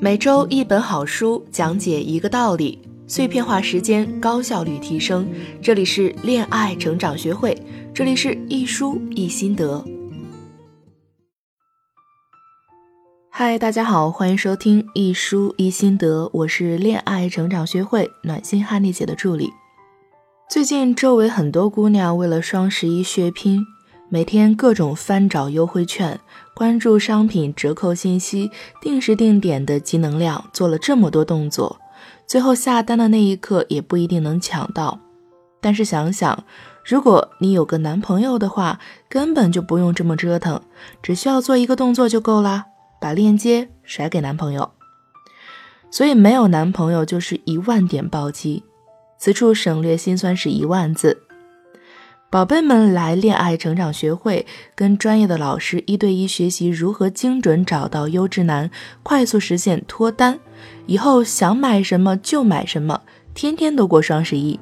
每周一本好书，讲解一个道理，碎片化时间，高效率提升。这里是恋爱成长学会，这里是一书一心得。嗨，大家好，欢迎收听一书一心得，我是恋爱成长学会暖心哈尼姐的助理。最近周围很多姑娘为了双十一血拼。每天各种翻找优惠券，关注商品折扣信息，定时定点的集能量，做了这么多动作，最后下单的那一刻也不一定能抢到。但是想想，如果你有个男朋友的话，根本就不用这么折腾，只需要做一个动作就够啦，把链接甩给男朋友。所以没有男朋友就是一万点暴击，此处省略心酸是一万字。宝贝们来恋爱成长学会，跟专业的老师一对一学习如何精准找到优质男，快速实现脱单，以后想买什么就买什么，天天都过双十一。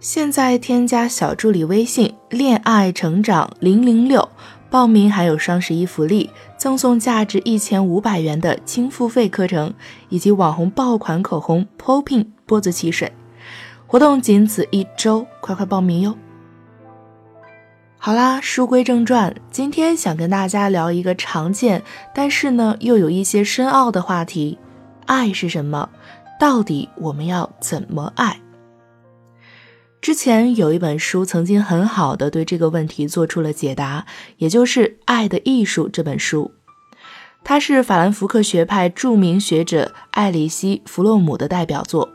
现在添加小助理微信“恋爱成长零零六”，报名还有双十一福利，赠送价值一千五百元的轻付费课程，以及网红爆款口红 Popping 波子汽水，活动仅此一周，快快报名哟！好啦，书归正传，今天想跟大家聊一个常见，但是呢又有一些深奥的话题：爱是什么？到底我们要怎么爱？之前有一本书曾经很好的对这个问题做出了解答，也就是《爱的艺术》这本书，它是法兰福克学派著名学者艾里希·弗洛姆的代表作。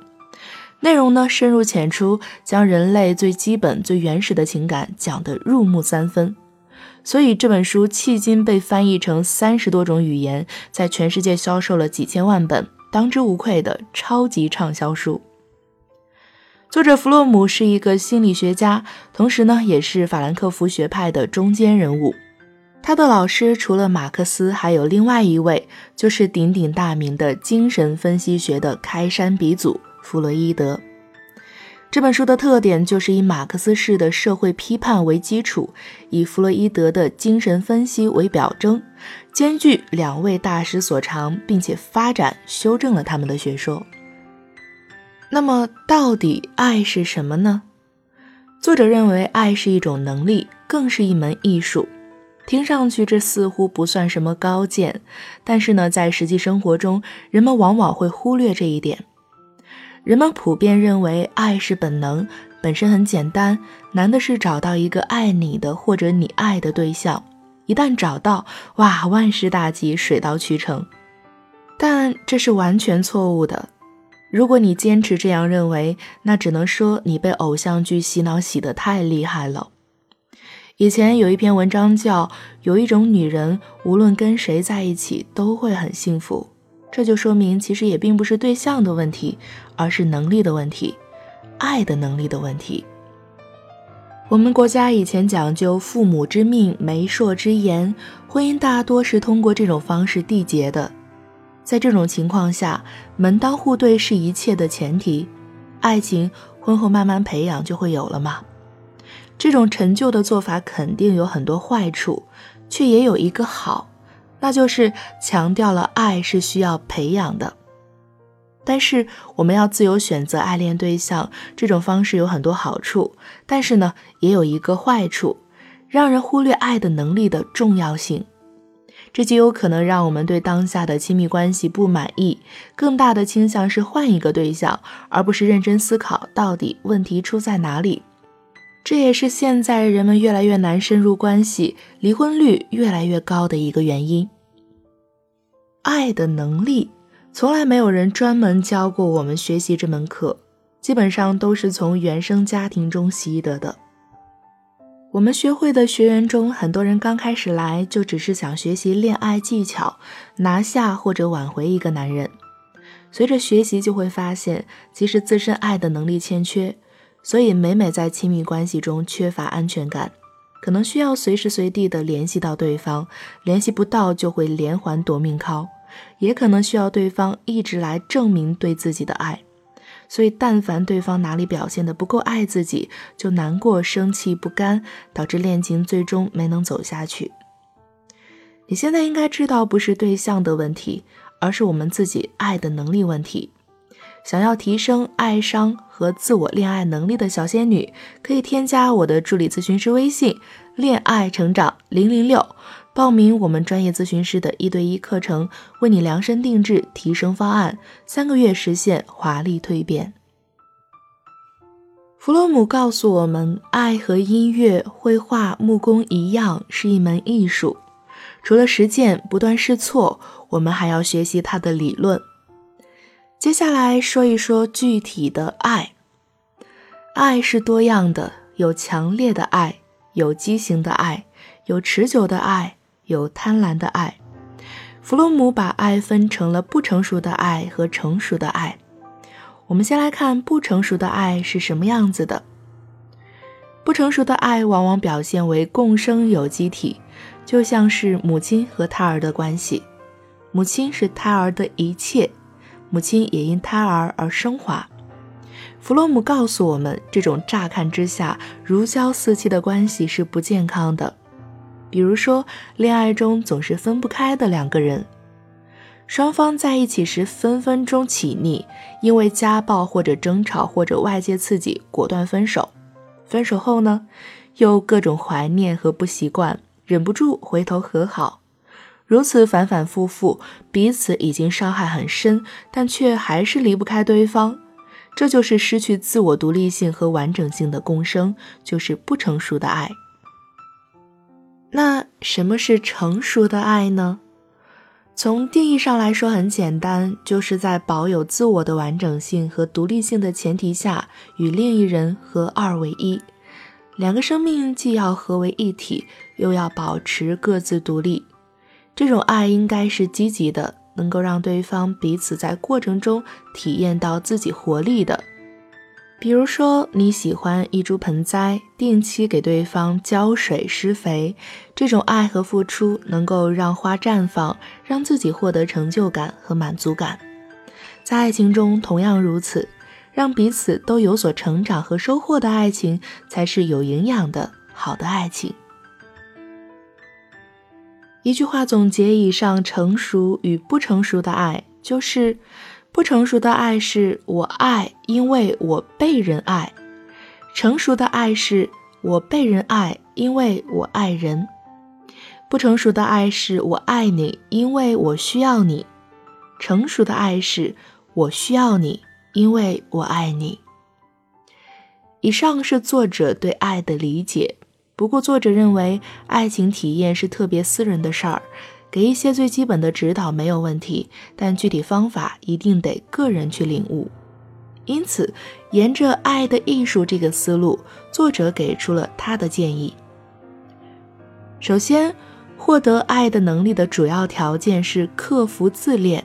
内容呢深入浅出，将人类最基本、最原始的情感讲得入木三分，所以这本书迄今被翻译成三十多种语言，在全世界销售了几千万本，当之无愧的超级畅销书。作者弗洛姆是一个心理学家，同时呢也是法兰克福学派的中间人物。他的老师除了马克思，还有另外一位，就是鼎鼎大名的精神分析学的开山鼻祖。弗洛伊德这本书的特点就是以马克思式的社会批判为基础，以弗洛伊德的精神分析为表征，兼具两位大师所长，并且发展修正了他们的学说。那么，到底爱是什么呢？作者认为，爱是一种能力，更是一门艺术。听上去这似乎不算什么高见，但是呢，在实际生活中，人们往往会忽略这一点。人们普遍认为，爱是本能，本身很简单，难的是找到一个爱你的或者你爱的对象。一旦找到，哇，万事大吉，水到渠成。但这是完全错误的。如果你坚持这样认为，那只能说你被偶像剧洗脑洗得太厉害了。以前有一篇文章叫《有一种女人，无论跟谁在一起都会很幸福》。这就说明，其实也并不是对象的问题，而是能力的问题，爱的能力的问题。我们国家以前讲究父母之命、媒妁之言，婚姻大多是通过这种方式缔结的。在这种情况下，门当户对是一切的前提，爱情婚后慢慢培养就会有了嘛。这种陈旧的做法肯定有很多坏处，却也有一个好。那就是强调了爱是需要培养的，但是我们要自由选择爱恋对象，这种方式有很多好处，但是呢，也有一个坏处，让人忽略爱的能力的重要性，这极有可能让我们对当下的亲密关系不满意，更大的倾向是换一个对象，而不是认真思考到底问题出在哪里。这也是现在人们越来越难深入关系，离婚率越来越高的一个原因。爱的能力，从来没有人专门教过我们学习这门课，基本上都是从原生家庭中习得的。我们学会的学员中，很多人刚开始来就只是想学习恋爱技巧，拿下或者挽回一个男人。随着学习，就会发现其实自身爱的能力欠缺，所以每每在亲密关系中缺乏安全感。可能需要随时随地的联系到对方，联系不到就会连环夺命 call，也可能需要对方一直来证明对自己的爱。所以，但凡对方哪里表现的不够爱自己，就难过、生气、不甘，导致恋情最终没能走下去。你现在应该知道，不是对象的问题，而是我们自己爱的能力问题。想要提升爱商和自我恋爱能力的小仙女，可以添加我的助理咨询师微信“恋爱成长零零六”，报名我们专业咨询师的一对一课程，为你量身定制提升方案，三个月实现华丽蜕变。弗洛姆告诉我们，爱和音乐、绘画、木工一样，是一门艺术。除了实践、不断试错，我们还要学习它的理论。接下来说一说具体的爱。爱是多样的，有强烈的爱，有畸形的爱，有持久的爱，有贪婪的爱。弗洛姆把爱分成了不成熟的爱和成熟的爱。我们先来看不成熟的爱是什么样子的。不成熟的爱往往表现为共生有机体，就像是母亲和胎儿的关系，母亲是胎儿的一切。母亲也因胎儿而升华。弗洛姆告诉我们，这种乍看之下如胶似漆的关系是不健康的。比如说，恋爱中总是分不开的两个人，双方在一起时分分钟起腻，因为家暴或者争吵或者外界刺激果断分手。分手后呢，又各种怀念和不习惯，忍不住回头和好。如此反反复复，彼此已经伤害很深，但却还是离不开对方。这就是失去自我独立性和完整性的共生，就是不成熟的爱。那什么是成熟的爱呢？从定义上来说很简单，就是在保有自我的完整性和独立性的前提下，与另一人合二为一。两个生命既要合为一体，又要保持各自独立。这种爱应该是积极的，能够让对方彼此在过程中体验到自己活力的。比如说，你喜欢一株盆栽，定期给对方浇水施肥，这种爱和付出能够让花绽放，让自己获得成就感和满足感。在爱情中同样如此，让彼此都有所成长和收获的爱情，才是有营养的好的爱情。一句话总结以上成熟与不成熟的爱，就是不成熟的爱是我爱，因为我被人爱；成熟的爱是我被人爱，因为我爱人。不成熟的爱是我爱你，因为我需要你；成熟的爱是我需要你，因为我爱你。以上是作者对爱的理解。不过，作者认为爱情体验是特别私人的事儿，给一些最基本的指导没有问题，但具体方法一定得个人去领悟。因此，沿着“爱的艺术”这个思路，作者给出了他的建议。首先，获得爱的能力的主要条件是克服自恋。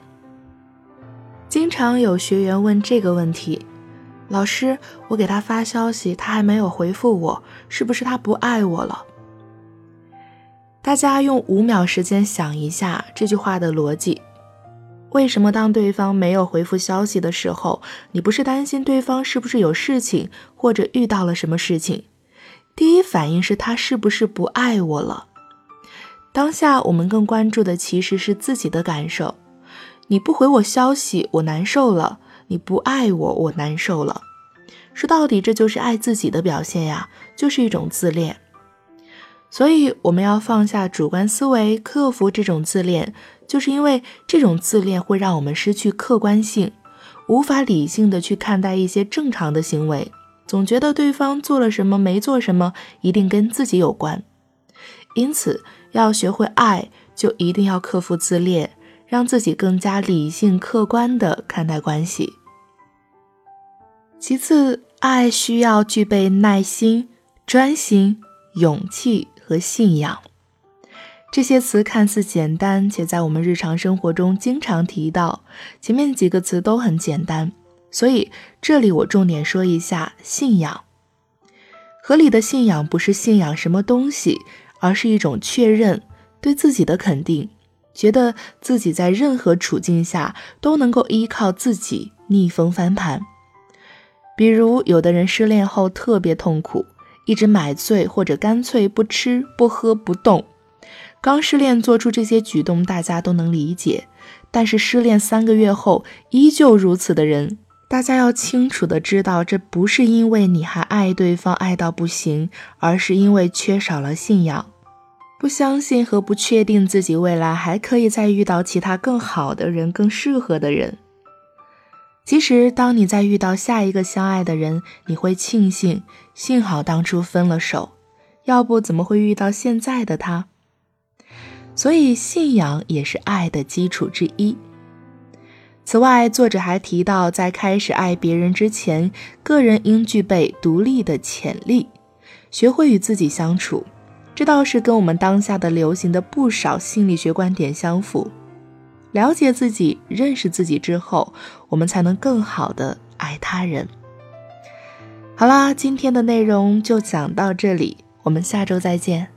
经常有学员问这个问题。老师，我给他发消息，他还没有回复我，是不是他不爱我了？大家用五秒时间想一下这句话的逻辑：为什么当对方没有回复消息的时候，你不是担心对方是不是有事情或者遇到了什么事情？第一反应是他是不是不爱我了？当下我们更关注的其实是自己的感受。你不回我消息，我难受了。你不爱我，我难受了。说到底，这就是爱自己的表现呀，就是一种自恋。所以我们要放下主观思维，克服这种自恋，就是因为这种自恋会让我们失去客观性，无法理性的去看待一些正常的行为，总觉得对方做了什么没做什么一定跟自己有关。因此，要学会爱，就一定要克服自恋，让自己更加理性客观的看待关系。其次，爱需要具备耐心、专心、勇气和信仰。这些词看似简单，且在我们日常生活中经常提到。前面几个词都很简单，所以这里我重点说一下信仰。合理的信仰不是信仰什么东西，而是一种确认，对自己的肯定，觉得自己在任何处境下都能够依靠自己逆风翻盘。比如，有的人失恋后特别痛苦，一直买醉或者干脆不吃不喝不动，刚失恋做出这些举动，大家都能理解；但是失恋三个月后依旧如此的人，大家要清楚的知道，这不是因为你还爱对方爱到不行，而是因为缺少了信仰，不相信和不确定自己未来还可以再遇到其他更好的人、更适合的人。其实，当你在遇到下一个相爱的人，你会庆幸，幸好当初分了手，要不怎么会遇到现在的他？所以，信仰也是爱的基础之一。此外，作者还提到，在开始爱别人之前，个人应具备独立的潜力，学会与自己相处。这倒是跟我们当下的流行的不少心理学观点相符。了解自己、认识自己之后，我们才能更好的爱他人。好啦，今天的内容就讲到这里，我们下周再见。